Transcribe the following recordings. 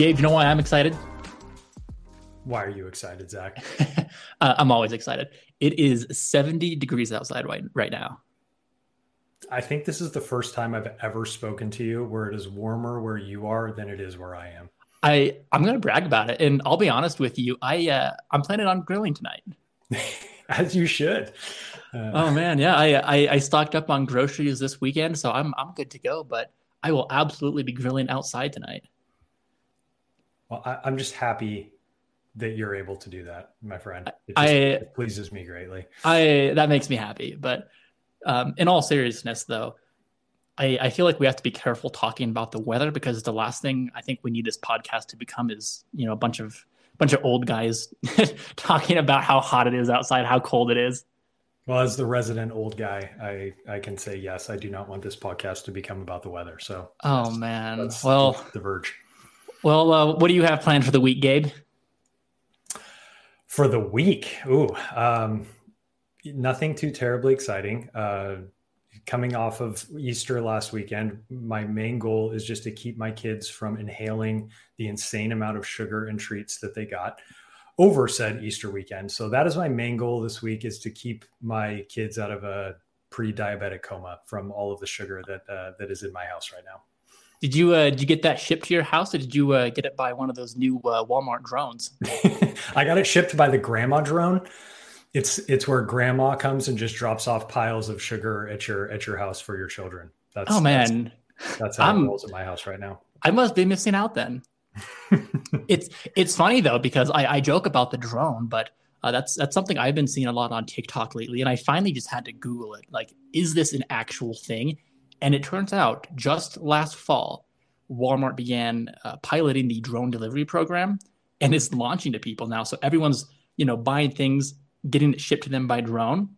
Gabe, you know why I'm excited? Why are you excited, Zack? uh, I'm always excited. It is 70 degrees outside right, right now. I think this is the first time I've ever spoken to you where it is warmer where you are than it is where I am. I I'm gonna brag about it, and I'll be honest with you. I uh, I'm planning on grilling tonight. As you should. Uh, oh man, yeah. I, I I stocked up on groceries this weekend, so I'm I'm good to go. But I will absolutely be grilling outside tonight. Well, I, am just happy that you're able to do that, my friend. It, just, I, it pleases me greatly. I that makes me happy. But um, in all seriousness, though, I, I feel like we have to be careful talking about the weather because the last thing I think we need this podcast to become is you know a bunch of bunch of old guys talking about how hot it is outside, how cold it is. Well, as the resident old guy, I I can say yes. I do not want this podcast to become about the weather. So, oh man, well, the verge. Well, uh, what do you have planned for the week, Gabe? For the week, ooh, um, nothing too terribly exciting. Uh, coming off of Easter last weekend, my main goal is just to keep my kids from inhaling the insane amount of sugar and treats that they got over said Easter weekend. So that is my main goal this week is to keep my kids out of a pre-diabetic coma from all of the sugar that uh, that is in my house right now. Did you uh, did you get that shipped to your house, or did you uh, get it by one of those new uh, Walmart drones? I got it shipped by the grandma drone. It's it's where grandma comes and just drops off piles of sugar at your at your house for your children. That's oh man, that's, that's how I'm, it rolls at my house right now. I must be missing out then. it's it's funny though because I, I joke about the drone, but uh, that's that's something I've been seeing a lot on TikTok lately, and I finally just had to Google it. Like, is this an actual thing? And it turns out just last fall, Walmart began uh, piloting the drone delivery program and it's launching to people now. So everyone's, you know, buying things, getting it shipped to them by drone.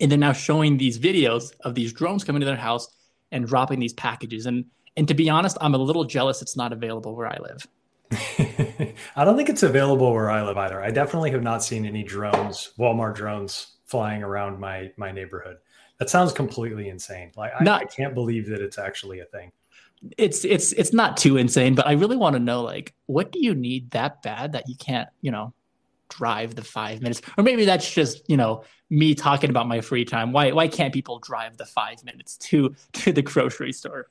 And they're now showing these videos of these drones coming to their house and dropping these packages. And and to be honest, I'm a little jealous it's not available where I live. I don't think it's available where I live either. I definitely have not seen any drones, Walmart drones flying around my my neighborhood. That sounds completely insane. Like I, not, I can't believe that it's actually a thing. It's it's it's not too insane, but I really want to know like what do you need that bad that you can't, you know, drive the five minutes? Or maybe that's just, you know, me talking about my free time. Why why can't people drive the five minutes to to the grocery store?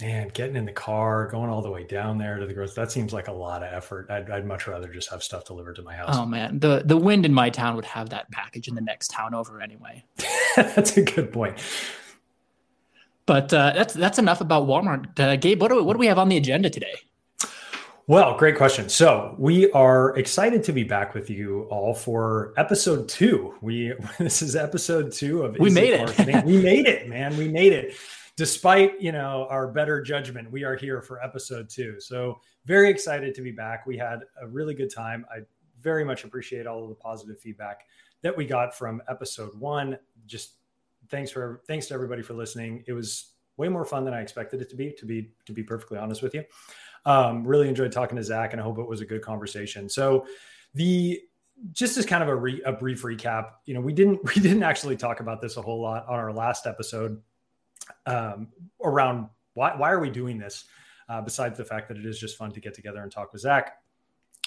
man, getting in the car, going all the way down there to the grocery, that seems like a lot of effort. I'd, I'd much rather just have stuff delivered to my house. Oh man, the the wind in my town would have that package in the next town over anyway. that's a good point. But uh, that's that's enough about Walmart. Uh, Gabe, what do, what do we have on the agenda today? Well, great question. So we are excited to be back with you all for episode two. We this is episode two of we is made it. it. we made it, man. We made it despite you know our better judgment we are here for episode two so very excited to be back we had a really good time i very much appreciate all of the positive feedback that we got from episode one. Just thanks for thanks to everybody for listening. It was way more fun than i expected it to be to be to be perfectly honest with you. Um, really enjoyed talking to zack and i hope it was a good conversation. So the just as kind of a, re, a brief recap you know we didn't we didn't actually talk about this a whole lot on our last episode. Um, around why, why are we doing this? Uh, besides the fact that it is just fun to get together and talk with Zack.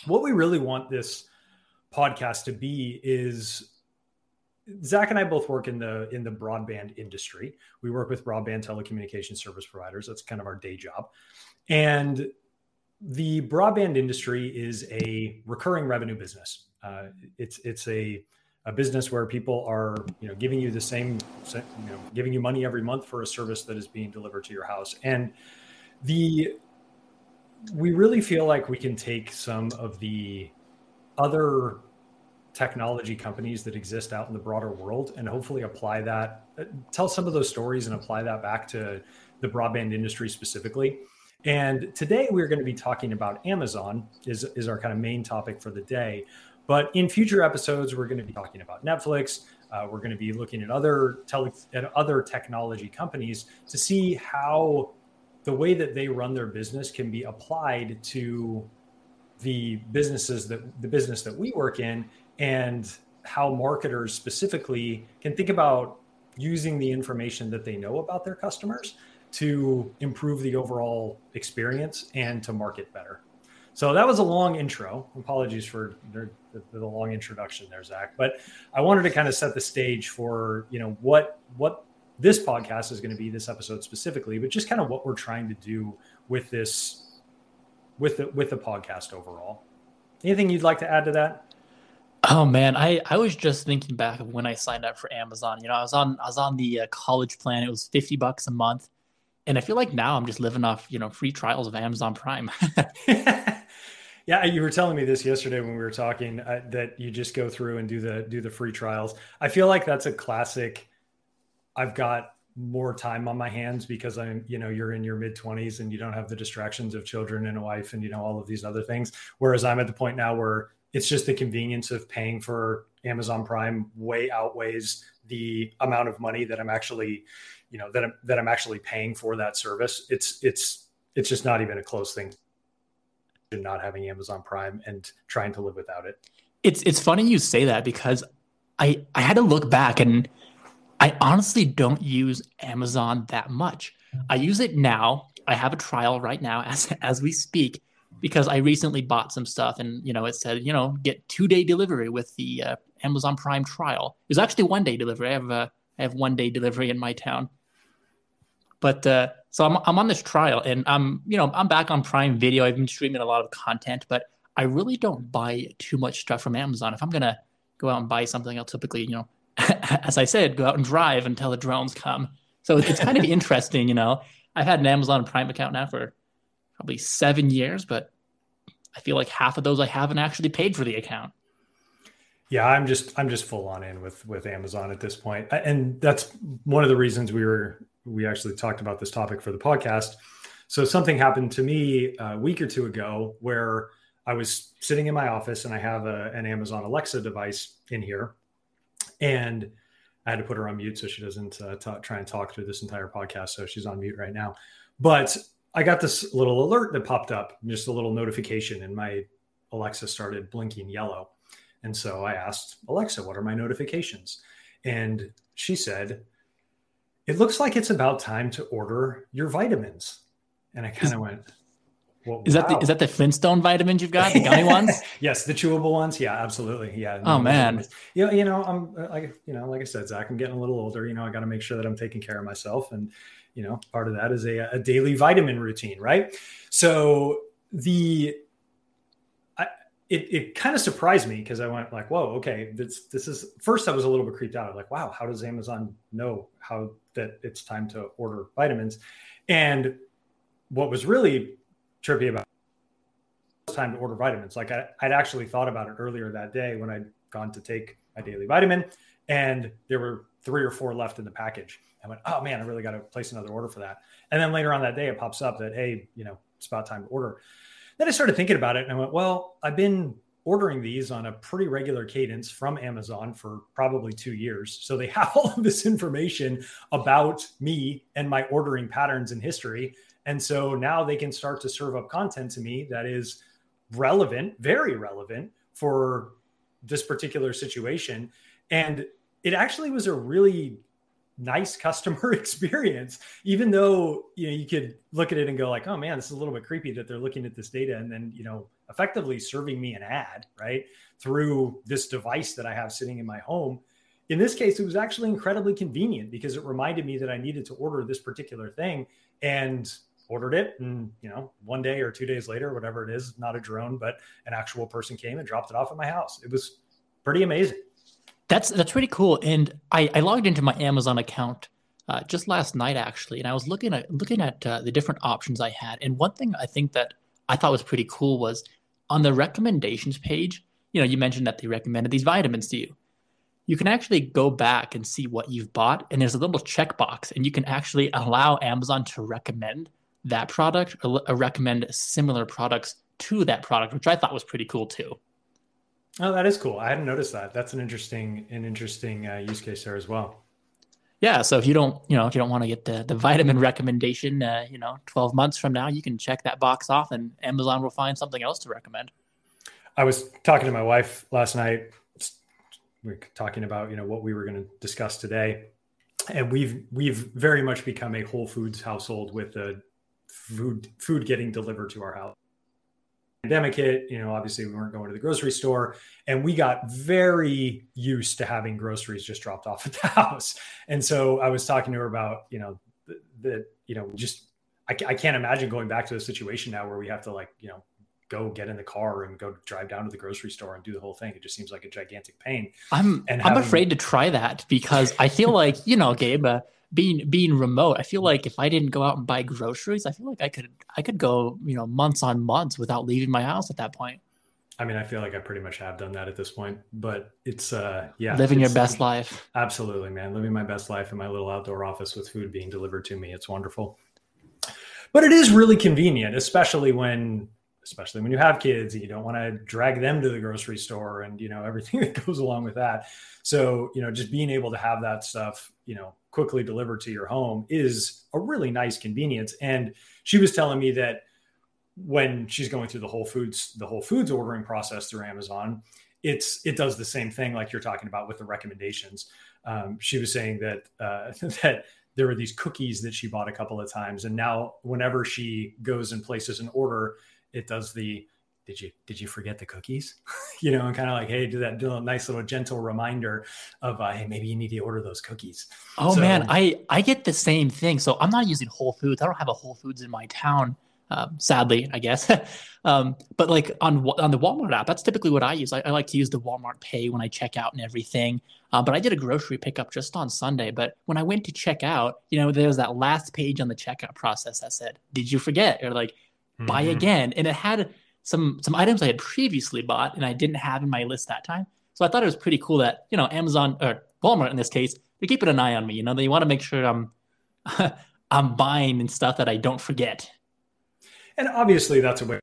What we really want this podcast to be is Zack and I both work in the in the broadband industry. We work with broadband telecommunication service providers. That's kind of our day job. And the broadband industry is a recurring revenue business. Uh, it's it's a a business where people are you know giving you the same you know giving you money every month for a service that is being delivered to your house and the we really feel like we can take some of the other technology companies that exist out in the broader world and hopefully apply that tell some of those stories and apply that back to the broadband industry specifically and today we're going to be talking about amazon is, is our kind of main topic for the day but in future episodes, we're going to be talking about Netflix. Uh, we're going to be looking at other tele- at other technology companies to see how the way that they run their business can be applied to the businesses that the business that we work in, and how marketers specifically can think about using the information that they know about their customers to improve the overall experience and to market better. So that was a long intro. Apologies for the, long introduction there, Zack. But I wanted to kind of set the stage for you know what what this podcast is going to be, this episode specifically, but just kind of what we're trying to do with this with the with the podcast overall. Anything you'd like to add to that? Oh man, I, I was just thinking back of when I signed up for Amazon. You know, I was on I was on the uh, college plan. It was fifty bucks a month, and I feel like now I'm just living off you know free trials of Amazon Prime. yeah, you were telling me this yesterday when we were talking uh, that you just go through and do the do the free trials. I feel like that's a classic. I've got more time on my hands because I'm, you know, you're in your mid 20s and you don't have the distractions of children and a wife and, you know, all of these other things. Whereas I'm at the point now where it's just the convenience of paying for Amazon Prime way outweighs the amount of money that I'm actually, you know, that I'm, that I'm actually paying for that service. It's, it's, it's just not even a close thing to not having Amazon Prime and trying to live without it. It's, it's funny you say that because I, I had to look back and I honestly don't use Amazon that much. I use it now. I have a trial right now as as we speak because I recently bought some stuff and you know it said you know get two day delivery with the uh, Amazon Prime trial. It was actually one day delivery. I have a I have one day delivery in my town. But uh, so I'm I'm on this trial and I'm you know I'm back on Prime Video. I've been streaming a lot of content, but I really don't buy too much stuff from Amazon. If I'm gonna go out and buy something, I'll typically you know as I said, go out and drive until the drones come. So it's kind of interesting, you know. I've had an Amazon Prime account now for probably seven years, but I feel like half of those I haven't actually paid for the account. Yeah, I'm just I'm just full on in with with Amazon at this point, and that's one of the reasons we were we actually talked about this topic for the podcast. So something happened to me a week or two ago where I was sitting in my office and I have a, an Amazon Alexa device in here, and I had to put her on mute so she doesn't uh, t- try and talk through this entire podcast. So she's on mute right now. But I got this little alert that popped up, just a little notification, and my Alexa started blinking yellow. And so I asked Alexa, what are my notifications? And she said, it looks like it's about time to order your vitamins. And I kind of went, well, is wow. that the, is that the Flintstone vitamins you've got, the gummy ones? yes, the chewable ones. Yeah, absolutely. Yeah. Oh man. You know, you know, I'm uh, like you know, like I said, Zach, I'm getting a little older. You know, I got to make sure that I'm taking care of myself, and you know, part of that is a, a daily vitamin routine, right? So the I, it, it kind of surprised me because I went like, whoa, okay, this this is first I was a little bit creeped out. I'm like, wow, how does Amazon know how that it's time to order vitamins? And what was really trippy about time to order vitamins. Like I, I, would actually thought about it earlier that day when I'd gone to take my daily vitamin, and there were three or four left in the package. I went, oh man, I really got to place another order for that. And then later on that day, it pops up that hey, you know, it's about time to order. Then I started thinking about it, and I went, well, I've been ordering these on a pretty regular cadence from Amazon for probably two years. So they have all of this information about me and my ordering patterns and history. And so now they can start to serve up content to me that is relevant, very relevant for this particular situation. And it actually was a really nice customer experience even though you know you could look at it and go like oh man this is a little bit creepy that they're looking at this data and then you know effectively serving me an ad right through this device that i have sitting in my home in this case it was actually incredibly convenient because it reminded me that i needed to order this particular thing and ordered it and you know one day or two days later whatever it is not a drone but an actual person came and dropped it off at my house. It was pretty amazing. That's that's pretty cool. And i, I logged into my amazon account uh, just last night actually and i was looking at looking at uh, the different options i had. And one thing i think that i thought was pretty cool was on the recommendations page you know you mentioned that they recommended these vitamins to you. You can actually go back and see what you've bought and there's a little checkbox and you can actually allow amazon to recommend that product or recommend similar products to that product, which I thought was pretty cool too. Oh, that is cool. I hadn't noticed that. That's an interesting, an interesting uh, use case there as well. Yeah. So if you don't, you know, if you don't want to get the, the vitamin recommendation, uh, you know, 12 months from now, you can check that box off and Amazon will find something else to recommend. I was talking to my wife last night. We are talking about, you know, what we were going to discuss today. And we've, we've very much become a Whole Foods household with a food food getting delivered to our house. pandemic hit, you know, obviously we weren't going to the grocery store and we got very used to having groceries just dropped off at the house. And so I was talking to her about, you know, that, you know, just, I, I can't imagine going back to a situation now where we have to like, you know, go get in the car and go drive down to the grocery store and do the whole thing. It just seems like a gigantic pain. I'm and having... I'm afraid to try that because I feel like you know, Gabe, uh, being being remote, I feel like if I didn't go out and buy groceries, I feel like I could I could go you know months on months without leaving my house at that point. I mean, I feel like I pretty much have done that at this point, but it's uh yeah, living your best life. Absolutely, man, living my best life in my little outdoor office with food being delivered to me. It's wonderful. But it is really convenient, especially when especially when you have kids and you don't want to drag them to the grocery store and you know everything that goes along with that so you know just being able to have that stuff you know quickly delivered to your home is a really nice convenience. And she was telling me that when she's going through the whole foods the whole foods ordering process through amazon it's it does the same thing like you're talking about with the recommendations. Um, she was saying that uh, that there were these cookies that she bought a couple of times. And now whenever she goes and places an order it does the did you did you forget the cookies? You know and kind of like hey do that do a nice little gentle reminder of uh, hey maybe you need to order those cookies. Oh so, man i i get the same thing. So i'm not using whole foods. I don't have a whole foods in my town um, sadly i guess. Um, but like on on the walmart app that's typically what i use. I, I, like to use the walmart pay when i check out and everything. Uh, but i did a grocery pickup just on sunday. But when i went to check out you know there was that last page on the checkout process that said did you forget? Or like mm-hmm. buy again. And it had some some items I had previously bought and I didn't have in my list that time. So I thought it was pretty cool that, you know, Amazon or Walmart in this case, they're keeping an eye on me. You know, they want to make sure I'm I'm buying and stuff that I don't forget. And obviously that's a way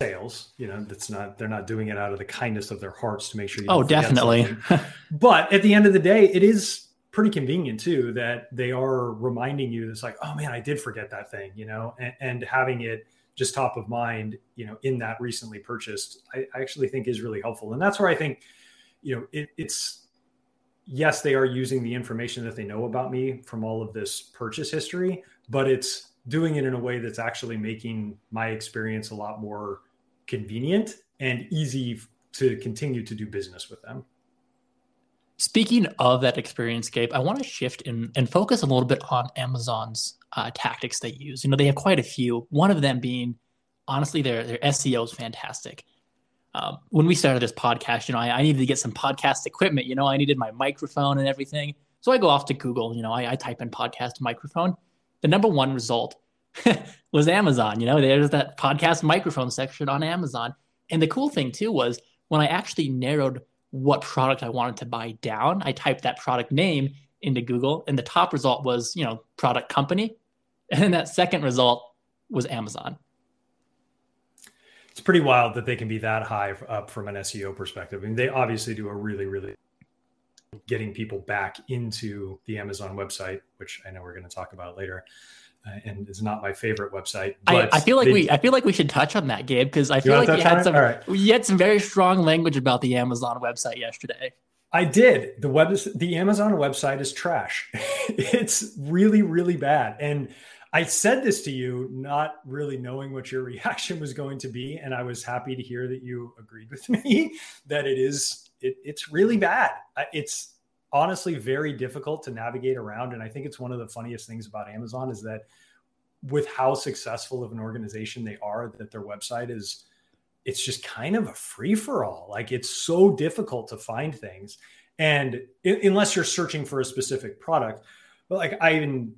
sales you know that's not they're not doing it out of the kindness of their hearts to make sure you oh definitely but at the end of the day it is pretty convenient too that they are reminding you it's like oh man i did forget that thing you know and, and having it just top of mind you know in that recently purchased I, I, actually think is really helpful. And that's where i think you know it, it's yes they are using the information that they know about me from all of this purchase history but it's doing it in a way that's actually making my experience a lot more convenient and easy to continue to do business with them Speaking of that experience, Gabe, I want to shift and, and focus a little bit on Amazon's uh, tactics they use. You know, they have quite a few. One of them being, honestly, their their SEO is fantastic. Um, when we started this podcast, you know, I, I, needed to get some podcast equipment. You know, I needed my microphone and everything. So I go off to Google. You know, I, I type in podcast microphone. The number one result was Amazon. You know, there's that podcast microphone section on Amazon. And the cool thing too was when I actually narrowed what product I wanted to buy down. I typed that product name into Google, and the top result was, you know, product company. And then that second result was Amazon. It's pretty wild that they can be that high up from an SEO perspective. I mean, they obviously do a really, really getting people back into the Amazon website, which I know we're going to talk about later. Uh, and is not my favorite website. I, I, feel like they, we I feel like we should touch on that, Gabe, because I feel like you had some right. you had some very strong language about the Amazon website yesterday. I did. The web the Amazon website is trash. it's really, really bad. And I said this to you, not really knowing what your reaction was going to be, and I was happy to hear that you agreed with me that it is it, it's really bad. It's honestly very difficult to navigate around. And I think it's one of the funniest things about Amazon is that with how successful of an organization they are, that their website is, it's just kind of a free for all. Like it's so difficult to find things. And unless you're searching for a specific product, but like I even,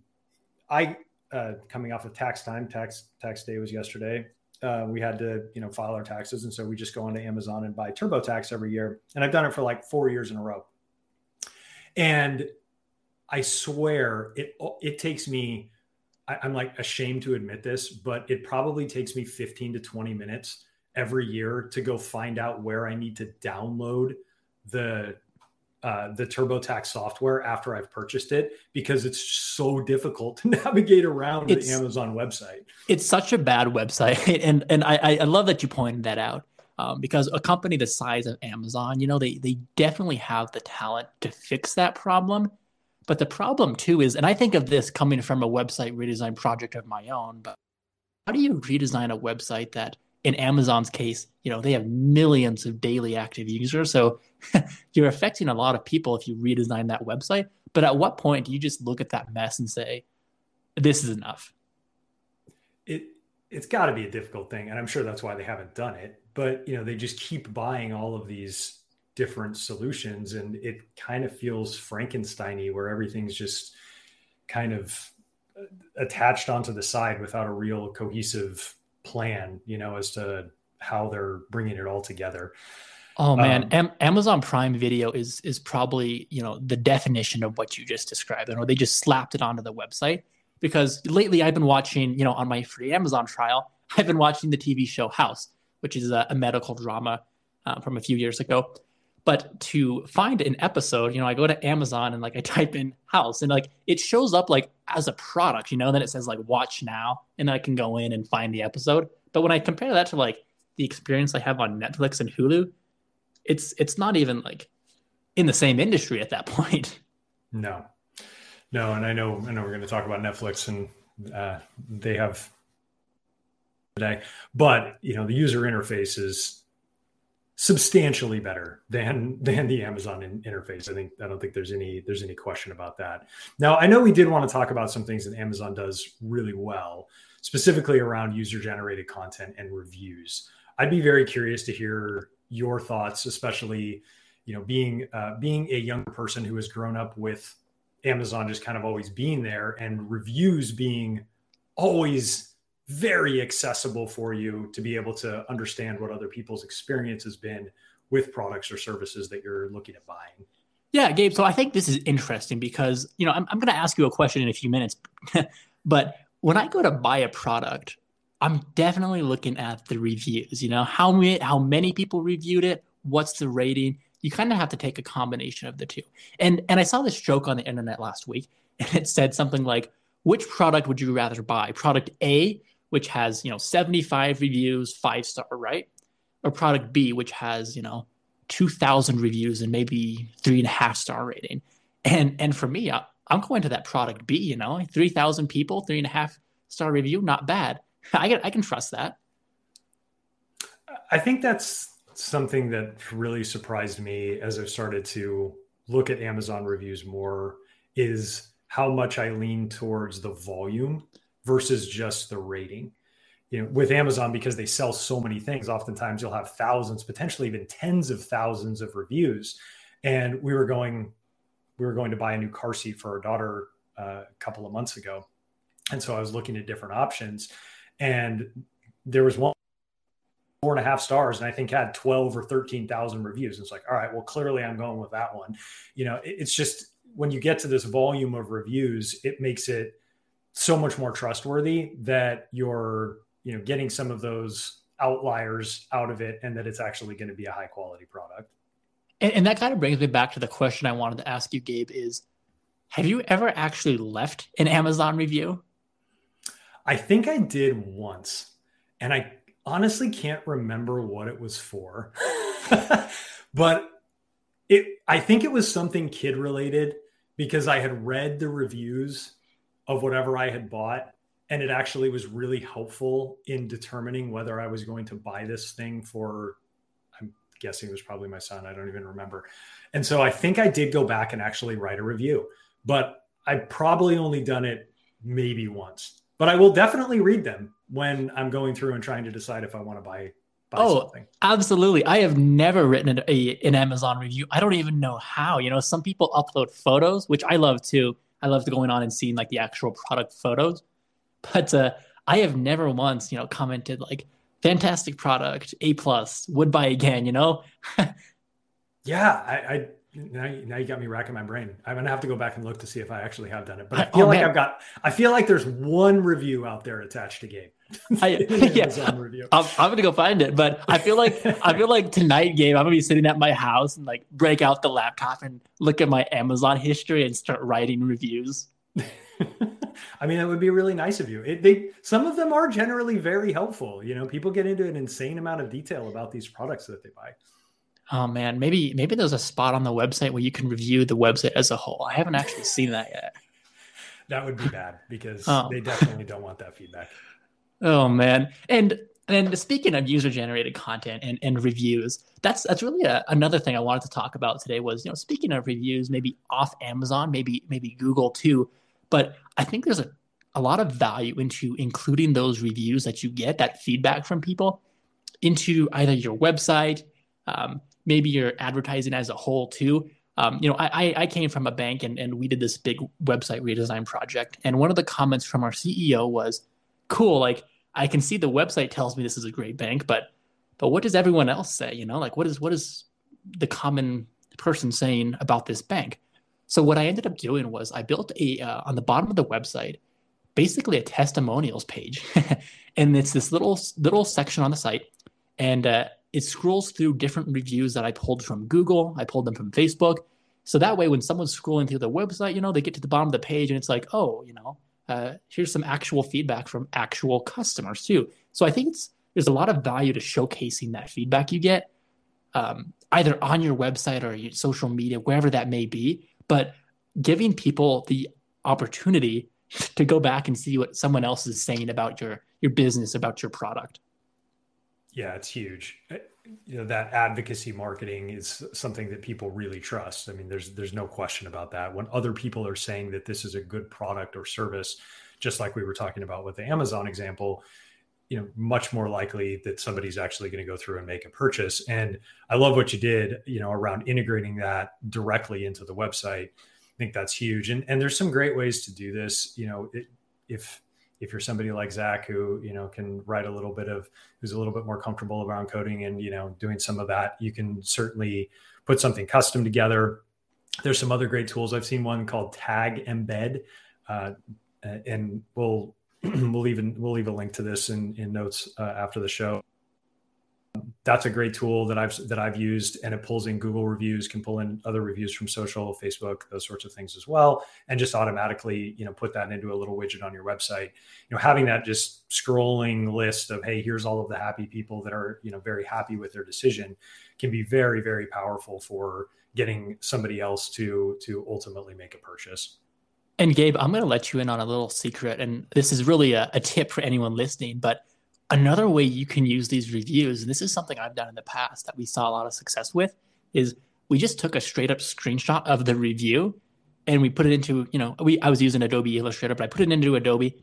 I, uh, coming off of tax time, tax tax day was yesterday. Uh, we had to, you know, file our taxes, and so we just go onto Amazon and buy TurboTax every year. And I've done it for like four years in a row. And I swear it it takes me I, am like ashamed to admit this, but it probably takes me 15 to 20 minutes every year to go find out where I need to download the uh, the TurboTax software after I've purchased it because it's so difficult to navigate around it's, the Amazon website. It's such a bad website, and and I, I love that you pointed that out um, because a company the size of Amazon, you know, they they definitely have the talent to fix that problem. But the problem too is, and I think of this coming from a website redesign project of my own, but how do you redesign a website that in Amazon's case, you know, they have millions of daily active users. So you're affecting a lot of people if you redesign that website. But at what point do you just look at that mess and say, this is enough? It it's got to be a difficult thing, and I'm sure that's why they haven't done it. But you know, they just keep buying all of these different solutions, and it kind of feels Frankensteiny, where everything's just kind of uh, attached onto the side without a real cohesive plan, you know, as to how they're bringing it all together. Oh man, um, Am- Amazon Prime Video is is probably you know the definition of what you just described. You know, they just slapped it onto the website because lately I've been watching, you know, on my free Amazon trial, I've been watching the TV show House, which is a, a medical drama uh, from a few years ago. But to find an episode, you know, I go to Amazon and like I type in House and like it shows up like as a product, you know, then it says like watch now and I can go in and find the episode. But when I compare that to like the experience I have on Netflix and Hulu, it's it's not even like in the same industry at that point. No, no, and I know I know we're going to talk about Netflix and uh, they have today, but you know the user interface is substantially better than than the Amazon in, interface. I think I don't think there's any there's any question about that. Now I know we did want to talk about some things that Amazon does really well, specifically around user generated content and reviews. I'd be very curious to hear your thoughts, especially you know being uh, being a younger person who has grown up with Amazon just kind of always being there and reviews being always very accessible for you to be able to understand what other people's experience has been with products or services that you're looking at buying. Yeah, Gabe. So I think this is interesting because you know I'm, I'm going to ask you a question in a few minutes, but when I go to buy a product, I'm definitely looking at the reviews. You know, how many how many people reviewed it? What's the rating? You kind of have to take a combination of the two. And and I saw this joke on the internet last week, and it said something like, "Which product would you rather buy? Product A, which has you know 75 reviews, five star, right? Or product B, which has you know 2,000 reviews and maybe three and a half star rating?" And and for me, I, I'm going to that product B. You know, 3,000 people, three and a half star review, not bad I can I can trust that. I think that's something that really surprised me as I've started to look at Amazon reviews more is how much I lean towards the volume versus just the rating. You know, with Amazon because they sell so many things, oftentimes you'll have thousands, potentially even tens of thousands of reviews. And we were going, we were going to buy a new car seat for our daughter uh, a couple of months ago, and so I was looking at different options and there was one four and a half stars and I think had 12 or 13,000 reviews. It's like, all right, well, clearly I'm going with that one. You know, it's just when you get to this volume of reviews, it makes it so much more trustworthy that you're, you know, getting some of those outliers out of it and that it's actually going to be a high quality product. And, and that kind of brings me back to the question I wanted to ask you, Gabe, is have you ever actually left an Amazon review? I think I did once, and I honestly can't remember what it was for. but it I think it was something kid related because I had read the reviews of whatever I had bought and it actually was really helpful in determining whether I was going to buy this thing for I'm guessing it was probably my son, I don't even remember. And so I think I did go back and actually write a review, but I probably only done it maybe once but I will definitely read them when I'm going through and trying to decide if I want to buy. buy oh, something. absolutely! I have never written a, an Amazon review. I don't even know how. You know, some people upload photos, which I love too. I love going on and seeing like the actual product photos, but uh, I have never once, you know, commented like fantastic product, A plus, would buy again. You know. yeah, I, I now, now you got me racking my brain. I'm gonna have to go back and look to see if I actually have done it. But I feel oh, like man. I've got. I feel like there's one review out there attached to Gabe. I, yeah, I'm, I'm, gonna go find it. But I feel like I feel like tonight, Gabe, I'm gonna be sitting at my house and like break out the laptop and look at my Amazon history and start writing reviews. I mean, that would be really nice of you. It, they some of them are generally very helpful. You know, people get into an insane amount of detail about these products that they buy. Oh man, maybe maybe there's a spot on the website where you can review the website as a whole. I haven't actually seen that yet. That would be bad because oh. they definitely don't want that feedback. Oh man. And And speaking of user generated content and, and reviews, that's that's really a, another thing I wanted to talk about today was, you know, speaking of reviews, maybe off Amazon, maybe maybe Google too, but I think there's a, a lot of value into including those reviews that you get, that feedback from people into either your website, um, maybe your advertising as a whole too. Um, you know, I, I came from a bank and, and we did this big website redesign project. And one of the comments from our CEO was, cool, like I can see the website tells me this is a great bank, but but what does everyone else say? You know, like what is what is the common person saying about this bank? So what I ended up doing was I built a uh, on the bottom of the website, basically a testimonials page, and it's this little little section on the site, and uh, it scrolls through different reviews that I pulled from Google. I pulled them from Facebook. So that way, when someone's scrolling through the website, you know, they get to the bottom of the page and it's like, oh, you know, uh, here's some actual feedback from actual customers too. So I think there's a lot of value to showcasing that feedback you get, um, either on your website or your social media, wherever that may be. But giving people the opportunity to go back and see what someone else is saying about your your business, about your product. Yeah, it's huge. You know that advocacy marketing is something that people really trust. I mean, there's there's no question about that. When other people are saying that this is a good product or service, just like we were talking about with the Amazon example, you know, much more likely that somebody's actually going to go through and make a purchase. And I love what you did, you know, around integrating that directly into the website. I think that's huge. And and there's some great ways to do this. You know, it, if if you're somebody like Zack who you know can write a little bit of who's a little bit more comfortable around coding and you know doing some of that, you can certainly put something custom together. There's some other great tools. I've seen one called Tag Embed, uh, and we'll we'll even we'll leave a link to this in in notes uh, after the show that's a great tool that I've that I've used, and it pulls in Google reviews, can pull in other reviews from social, Facebook, those sorts of things as well, and just automatically, you know, put that into a little widget on your website. You know, having that just scrolling list of hey, here's all of the happy people that are you know very happy with their decision, can be very very powerful for getting somebody else to to ultimately make a purchase. And Gabe, I'm going to let you in on a little secret, and this is really a, a tip for anyone listening, but Another way you can use these reviews, and this is something I've done in the past that we saw a lot of success with, is we just took a straight up screenshot of the review and we put it into, you know, we I was using Adobe Illustrator, but I put it into Adobe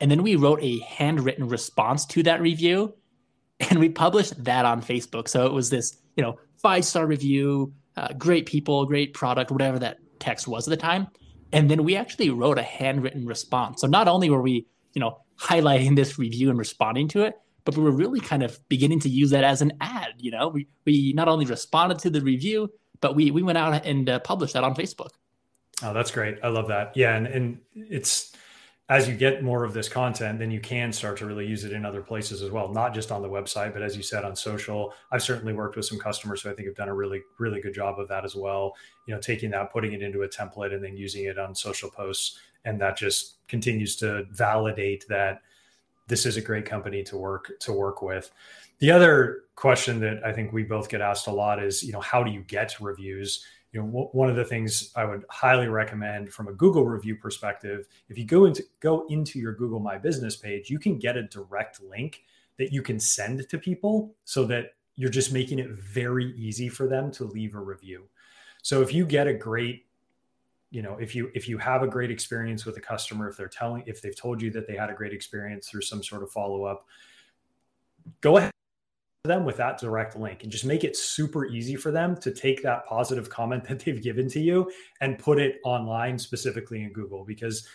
and then we wrote a handwritten response to that review and we published that on Facebook. So it was this, you know, five star review, uh, great people, great product, whatever that text was at the time. And then we actually wrote a handwritten response. So not only were we, you know, highlighting this review and responding to it, but we were really kind of beginning to use that as an ad. You know, we we not only responded to the review, but we we went out and uh, published that on Facebook. Oh, that's great. I love that. Yeah, and and it's as you get more of this content, then you can start to really use it in other places as well, not just on the website, but as you said on social. I've certainly worked with some customers who I think have done a really, really good job of that as well. You know, taking that, putting it into a template, and then using it on social posts and that just continues to validate that this is a great company to work to work with. The other question that I think we both get asked a lot is, you know, how do you get reviews? You know, w- one of the things I would highly recommend from a Google review perspective, if you go into go into your Google My Business page, you can get a direct link that you can send to people so that you're just making it very easy for them to leave a review. So if you get a great you know if you if you have a great experience with a customer if they're telling if they've told you that they had a great experience through some sort of follow up go ahead them with that direct link and just make it super easy for them to take that positive comment that they've given to you and put it online specifically in Google because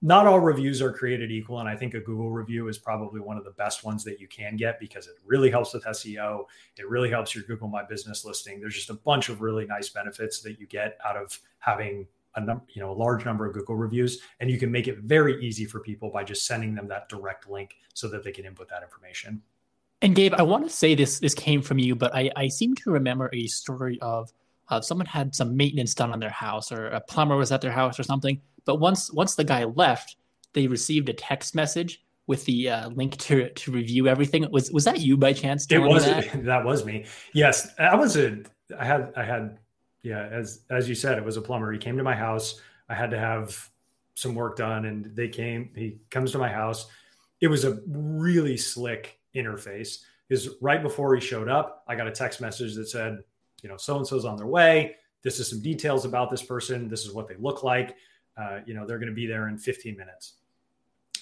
not all reviews are created equal. And i think a google review is probably one of the best ones that you can get because it really helps with seo it really helps your google my business listing. There's just a bunch of really nice benefits that you get out of having a number, you know, a large number of Google reviews, and you can make it very easy for people by just sending them that direct link so that they can input that information. And Gabe, I want to say this this came from you, but I, I seem to remember a story of uh, someone had some maintenance done on their house, or a plumber was at their house, or something. But once once the guy left, they received a text message with the uh, link to to review everything. Was was that you by chance? It was that? that was me. Yes, I was a. I had I had yeah, as as you said, it was a plumber. He came to my house. I had to have some work done, and they came. He comes to my house. It was a really slick interface is right before he showed up, I got a text message that said, you know, so and so's on their way. This is some details about this person. This is what they look like. Uh, you know, they're going to be there in 15 minutes.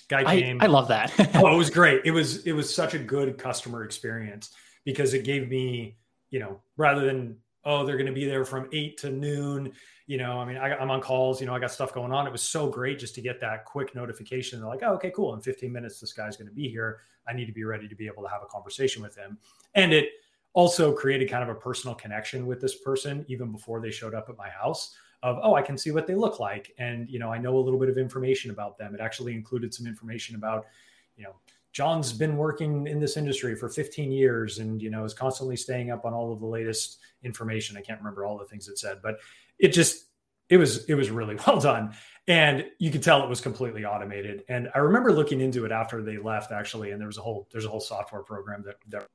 Guy came. I, I love that. oh, it was great. It was it was such a good customer experience because it gave me, you know, rather than oh they're going to be there from eight to noon. You know, I mean, I, I'm on calls. You know, I got stuff going on. It was so great just to get that quick notification. They're like, oh, okay, cool. In 15 minutes, this guy's going to be here. I need to be ready to be able to have a conversation with him. And it also created kind of a personal connection with this person even before they showed up at my house of oh i can see what they look like and you know i know a little bit of information about them it actually included some information about you know john's been working in this industry for 15 years and you know is constantly staying up on all of the latest information. I can't remember all the things it said but it just it was it was really well done. And you could tell it was completely automated. And i remember looking into it after they left actually and there was a whole there's a whole software program that that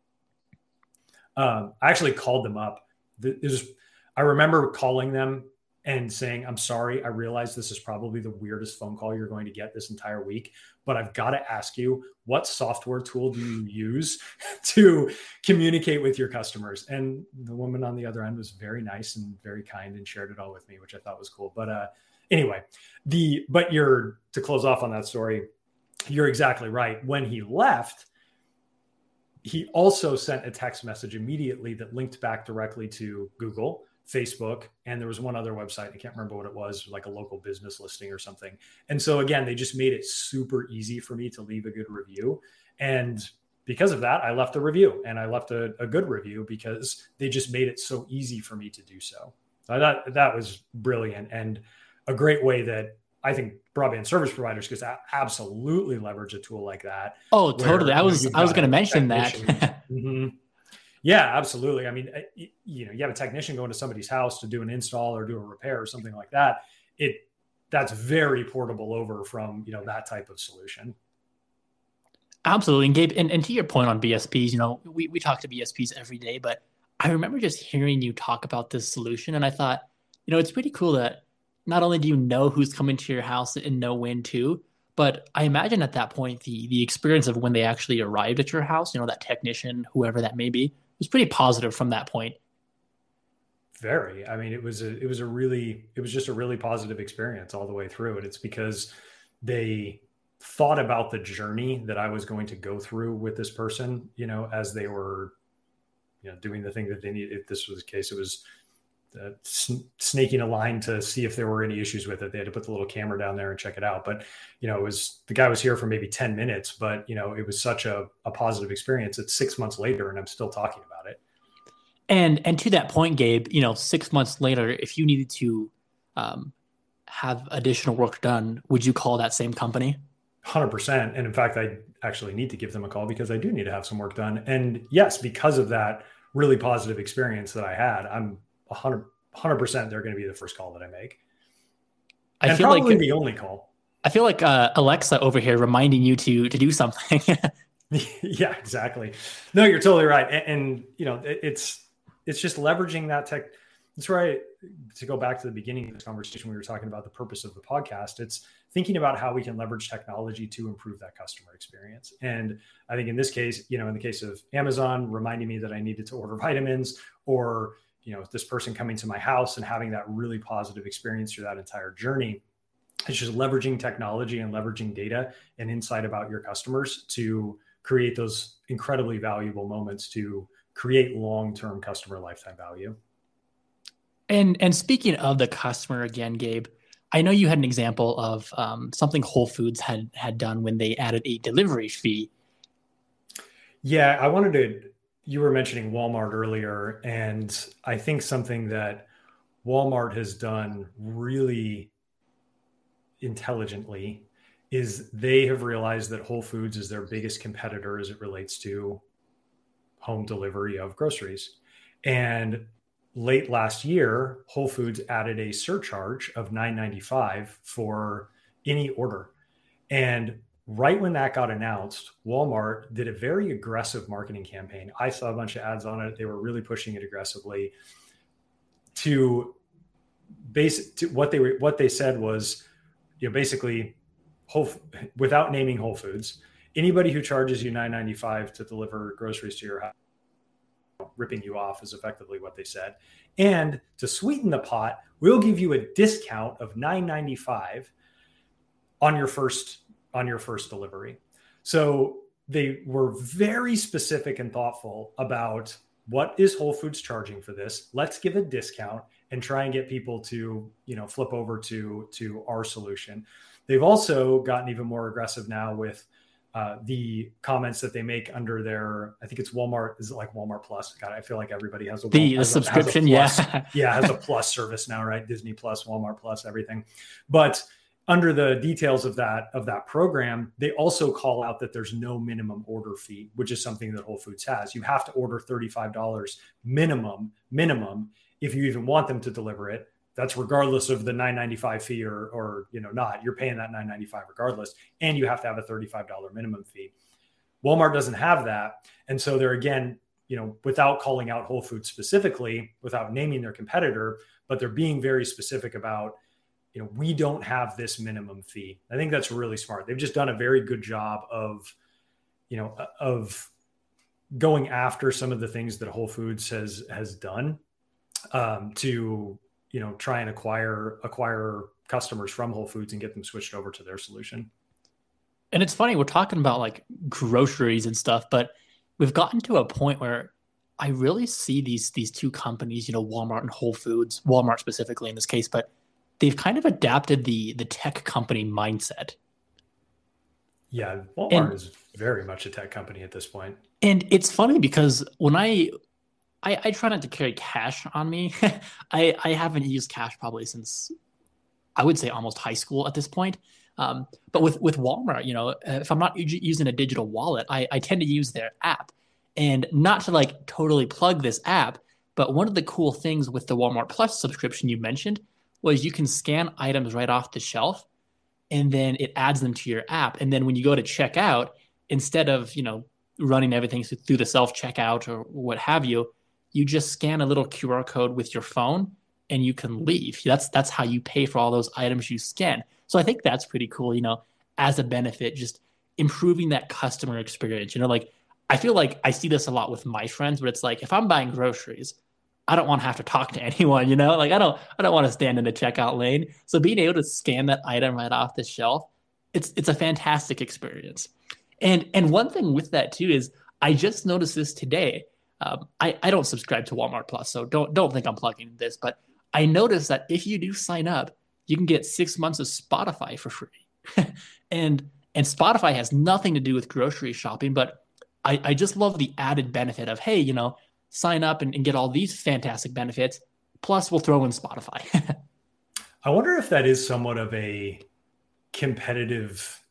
um, I actually called them up. It Was, I remember calling them and saying, I'm sorry, I realize this is probably the weirdest phone call you're going to get this entire week, but I've got to ask you, what software tool do you use to communicate with your customers? And the woman on the other end was very nice and very kind and shared it all with me, which I thought was cool. But uh, anyway, the but you're to close off on that story, you're exactly right. When he left, he also sent a text message immediately that linked back directly to Google, Facebook, and there was one other website. I can't remember what it was, like a local business listing or something. And so, again, they just made it super easy for me to leave a good review. And because of that, I left a review and I left a, a good review because they just made it so easy for me to do so. I thought that was brilliant and a great way that I think broadband service providers could absolutely leverage a tool like that. Oh, totally. Where, I was I was going to mention that. mm-hmm. Yeah, absolutely. I mean, you know, you have a technician going to somebody's house to do an install or do a repair or something like that. It that's very portable over from you know that type of solution. Absolutely, and Gabe, and, and to your point on BSPs, you know, we we talk to BSPs every day, but I remember just hearing you talk about this solution, and I thought, you know, it's pretty cool that not only do you know who's coming to your house and know when to, but I imagine at that point the the experience of when they actually arrived at your house, you know, that technician, whoever that may be, was pretty positive from that point. Very. I mean, it was a it was a really it was just a really positive experience all the way through. And it's because they thought about the journey that I was going to go through with this person, you know, as they were, you know, doing the thing that they need. If this was the case, it was uh, snaking a line to see if there were any issues with it. They had to put the little camera down there and check it out. But you know, it was the guy was here for maybe ten minutes, but you know, it was such a, a positive experience. It's six months later, and I'm still talking about it. And and to that point, Gabe, you know, six months later, if you needed to um, have additional work done, would you call that same company? Hundred percent. And in fact, I actually need to give them a call because I do need to have some work done. And yes, because of that really positive experience that I had, I'm 100 percent they're going to be the first call that I make. I and feel probably like the only call. I feel like uh, Alexa over here reminding you to to do something. yeah, exactly. No, you're totally right, and, and you know it, it's it's just leveraging that tech. That's right. To go back to the beginning of this conversation, we were talking about the purpose of the podcast. It's thinking about how we can leverage technology to improve that customer experience. And I think in this case, you know, in the case of Amazon, reminding me that I needed to order vitamins, or you know this person coming to my house and having that really positive experience through that entire journey it's just leveraging technology and leveraging data and insight about your customers to create those incredibly valuable moments to create long-term customer lifetime value. And and speaking of the customer again gabe i know you had an example of um, something whole foods had had done when they added a delivery fee. Yeah i wanted to you were mentioning Walmart earlier, and I think something that Walmart has done really intelligently is they have realized that Whole Foods is their biggest competitor as it relates to home delivery of groceries. And late last year, Whole Foods added a surcharge of 9.95 for any order. And right when that got announced, Walmart did a very aggressive marketing campaign. I saw a bunch of ads on it. They were really pushing it aggressively to base to what they were what they said was you know basically whole without naming Whole Foods anybody who charges you 9.95 to deliver groceries to your house ripping you off is effectively what they said and to sweeten the pot we'll give you a discount of 9.95 on your first on your first delivery. So they were very specific and thoughtful about what is whole foods charging for this. Let's give a discount and try and get people to you know flip over to to our solution. They've also gotten even more aggressive now with uh, the comments that they make under their i think it's walmart is it like walmart plus? God i feel like everybody has a the, the subscription a, plus, yeah. Yeah has a plus service now right? Disney plus walmart plus everything. But under the details of that of that program they also call out that there's no minimum order fee which is something that whole foods has. You have to order $35 minimum minimum if you even want them to deliver it. That's regardless of the 995 fee or or you know not. You're paying that 995 regardless and you have to have a $35 minimum fee. Walmart doesn't have that and so they're again you know without calling out whole foods specifically without naming their competitor but they're being very specific about you know we don't have this minimum fee i think that's really smart they've just done a very good job of you know of going after some of the things that whole foods has has done um, to you know try and acquire acquire customers from Whole Foods and get them switched over to their solution. And it's funny we're talking about like groceries and stuff, but we've gotten to a point where I really see these these two companies, you know, Walmart and Whole Foods, Walmart specifically in this case, but they've kind of adapted the the tech company mindset. Yeah, Walmart and, is very much a tech company at this point. And it's funny because when I I, I try not to carry cash on me. I, I haven't used cash probably since I would say almost high school at this point. Um, but with with Walmart, you know, if I'm not using a digital wallet, I, I tend to use their app. And not to like totally plug this app, but one of the cool things with the Walmart Plus subscription you mentioned was you can scan items right off the shelf and then it adds them to your app. And then when you go to check out, instead of, you know, running everything through the self checkout or what have you, you just scan a little QR code with your phone and you can leave. That's that's how you pay for all those items you scan. So I think that's pretty cool, you know, as a benefit just improving that customer experience. You know, like I feel like I see this a lot with my friends, but it's like if I'm buying groceries, I don't want to have to talk to anyone, you know? Like I don't I don't want to stand in the checkout lane. So being able to scan that item right off the shelf, it's it's a fantastic experience. And and one thing with that too is I just noticed this today um, I, I don't subscribe to Walmart Plus, so don't don't think I'm plugging this, but I noticed that if you do sign up, you can get six months of Spotify for free. and and Spotify has nothing to do with grocery shopping, but I, I just love the added benefit of, hey, you know, sign up and, and get all these fantastic benefits. Plus, we'll throw in Spotify. I wonder if that is somewhat of a competitive,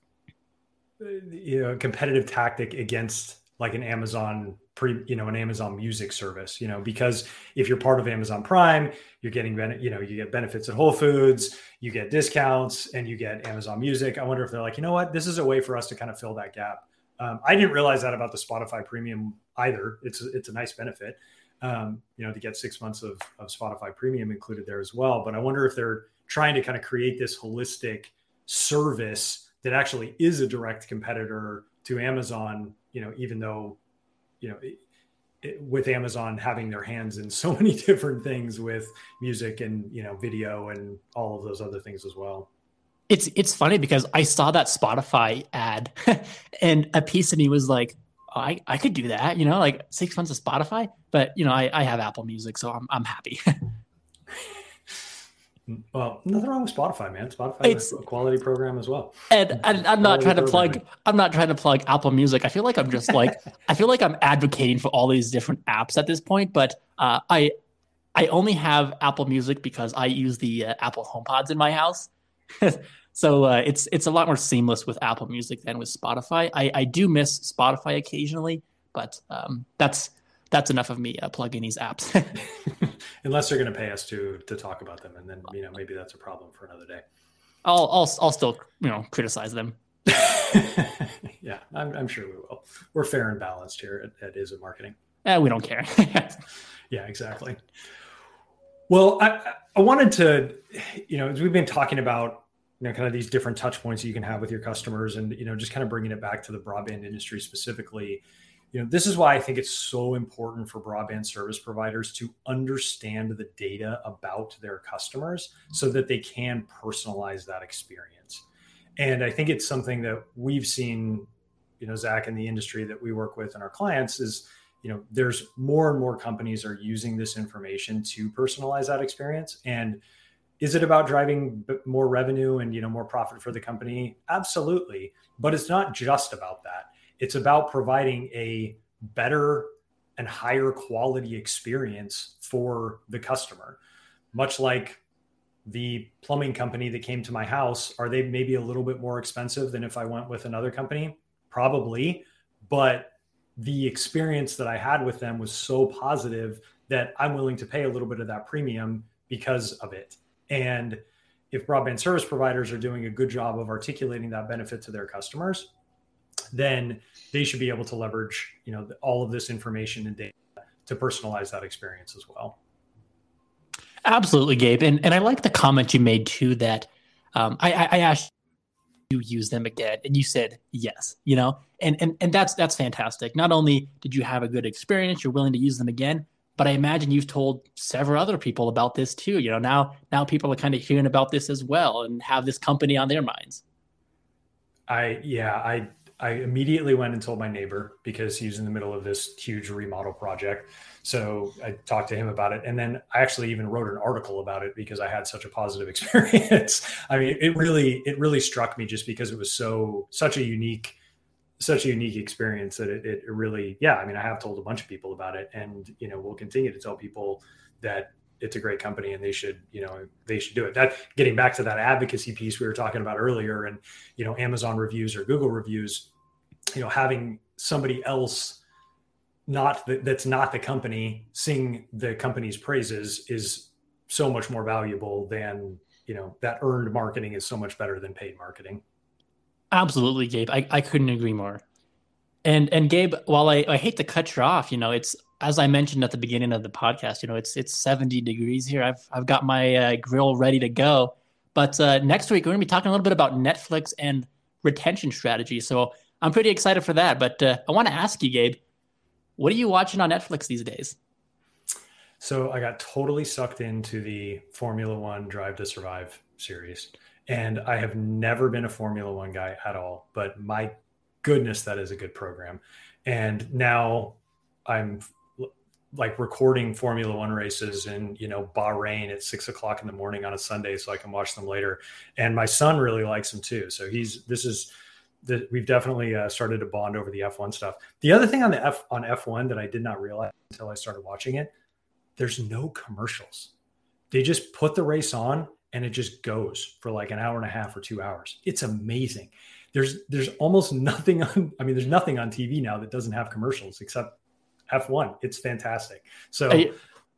uh, you know, competitive tactic against like an Amazon pre you know an amazon music service you know because if you're part of amazon prime you're getting you know you get benefits at whole foods you get discounts and you get amazon music i wonder if they're like you know what this is a way for us to kind of fill that gap um, i didn't realize that about the spotify premium either. It's it's a nice benefit. Um, you know to get six months of, of spotify premium included there as well. But i wonder if they're trying to kind of create this holistic service that actually is a direct competitor to amazon you know even though you know, it, with Amazon having their hands in so many different things with music and you know video and all of those other things as well. It's it's funny because I saw that Spotify ad, and a piece of me was like, oh, I I could do that, you know, like six months of Spotify. But you know, I I have Apple Music, so I'm I'm happy. Well, nothing wrong with Spotify, man. Spotify is a quality program as well. And, and I'm not trying to plug. I'm not trying to plug Apple Music. I feel like I'm just like I feel like I'm advocating for all these different apps at this point. But uh, I I only have Apple Music because I use the uh, Apple HomePods in my house. so uh, it's it's a lot more seamless with Apple Music than with Spotify. I, I do miss Spotify occasionally, but um, that's that's enough of me uh, plugging these apps. Unless they're going to pay us to to talk about them, and then you know maybe that's a problem for another day. I'll I'll I'll still you know criticize them. yeah, I'm, I'm sure we will. We're fair and balanced here at, at Is It Marketing. Eh, we don't care. yeah, exactly. Well, I, I wanted to, you know, as we've been talking about you know kind of these different touch points you can have with your customers and you know just kind of bringing it back to the broadband industry specifically you know this is why i think it's so important for broadband service providers to understand the data about their customers so that they can personalize that experience. And i think it's something that we've seen you know zack in the industry that we work with and our clients is you know there's more and more companies are using this information to personalize that experience. And is it about driving more revenue and you know more profit for the company? Absolutely. But it's not just about that. It's about providing a better and higher quality experience for the customer. Much like the plumbing company that came to my house are they maybe a little bit more expensive than if i went with another company? Probably. But the experience that i had with them was so positive that i'm willing to pay a little bit of that premium because of it and if broadband service providers are doing a good job of articulating that benefit to their customers, then they should be able to leverage, you know, all of this information and data to personalize that experience as well. Absolutely, Gabe. And and I like the comment you made too that um, I, I asked you use them again, and you said yes. You know, and and and that's that's fantastic. Not only did you have a good experience, you're willing to use them again, but I imagine you've told several other people about this too. You know, now now people are kind of hearing about this as well and have this company on their minds. I yeah, I I immediately went and told my neighbor because he was in the middle of this huge remodel project. So I talked to him about it. And then I actually even wrote an article about it because I had such a positive experience. I mean, it really, it really struck me just because it was so, such a unique such a unique experience that it, it really, yeah. I mean, I have told a bunch of people about it, and you know, we'll continue to tell people that it's a great company and they should, you know, they should do it. That getting back to that advocacy piece we were talking about earlier, and you know, Amazon reviews or Google reviews, you know, having somebody else not the, that's not the company sing the company's praises is so much more valuable than you know that earned marketing is so much better than paid marketing Absolutely, Gabe. I, I couldn't agree more. And and Gabe, while I, I hate to cut you off, you know, it's as I mentioned at the beginning of the podcast, you know, it's it's 70 degrees here. I've I've got my uh, grill ready to go. But uh, next week we're going to be talking a little bit about Netflix and retention strategy. So I'm pretty excited for that. But uh, I want to ask you, Gabe, what are you watching on Netflix these days? So I got totally sucked into the Formula One Drive to Survive series. And I have never been a Formula One guy at all, but my goodness, that is a good program. And now I'm like recording Formula One races in you know Bahrain at six o'clock in the morning on a Sunday, so I can watch them later. And my son really likes them too. So he's this is that we've definitely uh, started to bond over the F1 stuff. The other thing on the F on F1 that I did not realize until I started watching it, there's no commercials. They just put the race on and it just goes for like an hour and a half or two hours. It's amazing. There's there's almost nothing on. I mean, there's nothing on TV now that doesn't have commercials except F1. It's fantastic. So. I,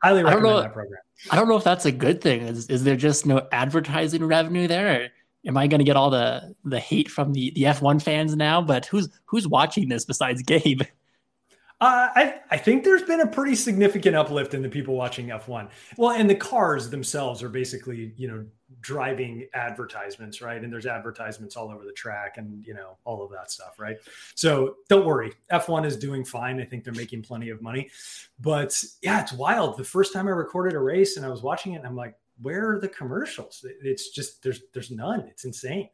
highly recommend know, that program. I don't know if that's a good thing. Is, is there just no advertising revenue there? am I going to get all the the hate from the the F1 fans now? But who's who's watching this besides Gabe? Uh, I I think there's been a pretty significant uplift in the people watching F1. Well, and the cars themselves are basically you know driving advertisements, right? And there's advertisements all over the track, and you know all of that stuff, right? So don't worry, F1 is doing fine. I think they're making plenty of money, but yeah, it's wild. The first time I recorded a race and I was watching it, and I'm like, where are the commercials? It's just there's there's none. It's insane.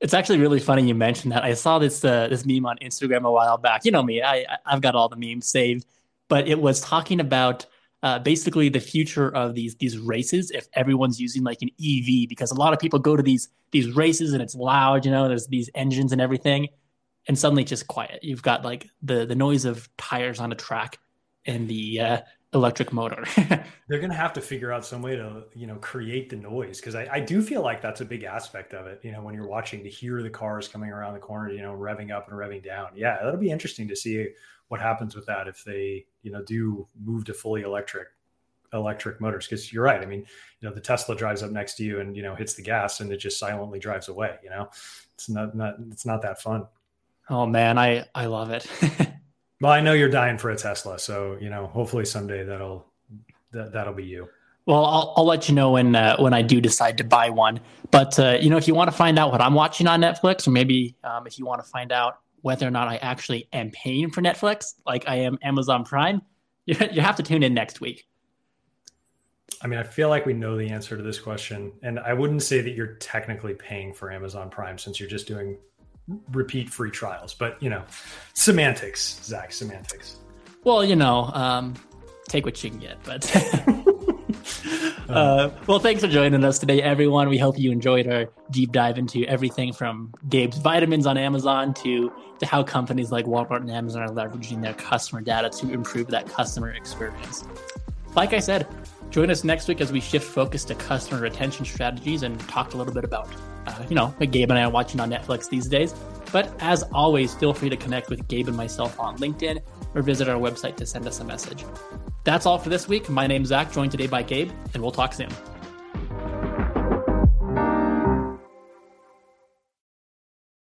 It's actually really funny you mentioned that. I saw this uh, this meme on Instagram a while back. You know me, I I've got all the memes saved, but it was talking about uh, basically the future of these these races if everyone's using like an EV because a lot of people go to these these races and it's loud, you know, there's these engines and everything, and suddenly just quiet. You've got like the the noise of tires on a track and the uh, electric motor. They're to have to figure out some way to, you know, create the noise because I, I, do feel like that's a big aspect of it. You know, when you're watching to hear the cars coming around the corner, you know, revving up and revving down. Yeah, that'll be interesting to see what happens with that if they, you know, do move to fully electric electric motors? Because you're right. I mean you know the tesla drives up next to you and you know hits the gas and it just silently drives away you know? It's not not it's not that fun. Oh man i i love it. Well, I know you're dying for a Tesla, so you know, hopefully someday that'll that, that'll be you. Well, I'll, I'll let you know when uh, when I do decide to buy one. But uh, you know, if you want to find out what I'm watching on Netflix, or maybe um, if you want to find out whether or not I actually am paying for Netflix, like I am Amazon Prime, you, you have to tune in next week. I mean, I feel like we know the answer to this question, and I wouldn't say that you're technically paying for Amazon Prime since you're just doing repeat free trials. But you know, semantics, Zack, semantics. Well, you know, um, take what you can get, but. Uh, well, thanks for joining us today, everyone. We hope you enjoyed our deep dive into everything from Gabe's vitamins on Amazon to, to how companies like Walmart and Amazon are leveraging their customer data to improve that customer experience. Like I said, join us next week as we shift focus to customer retention strategies and talk a little bit about, uh, you know, Gabe and I are watching on Netflix these days. But as always, feel free to connect with Gabe and myself on LinkedIn or visit our website to send us a message. That's all for this week. My name's Zack, joined today by Gabe, and we'll talk soon.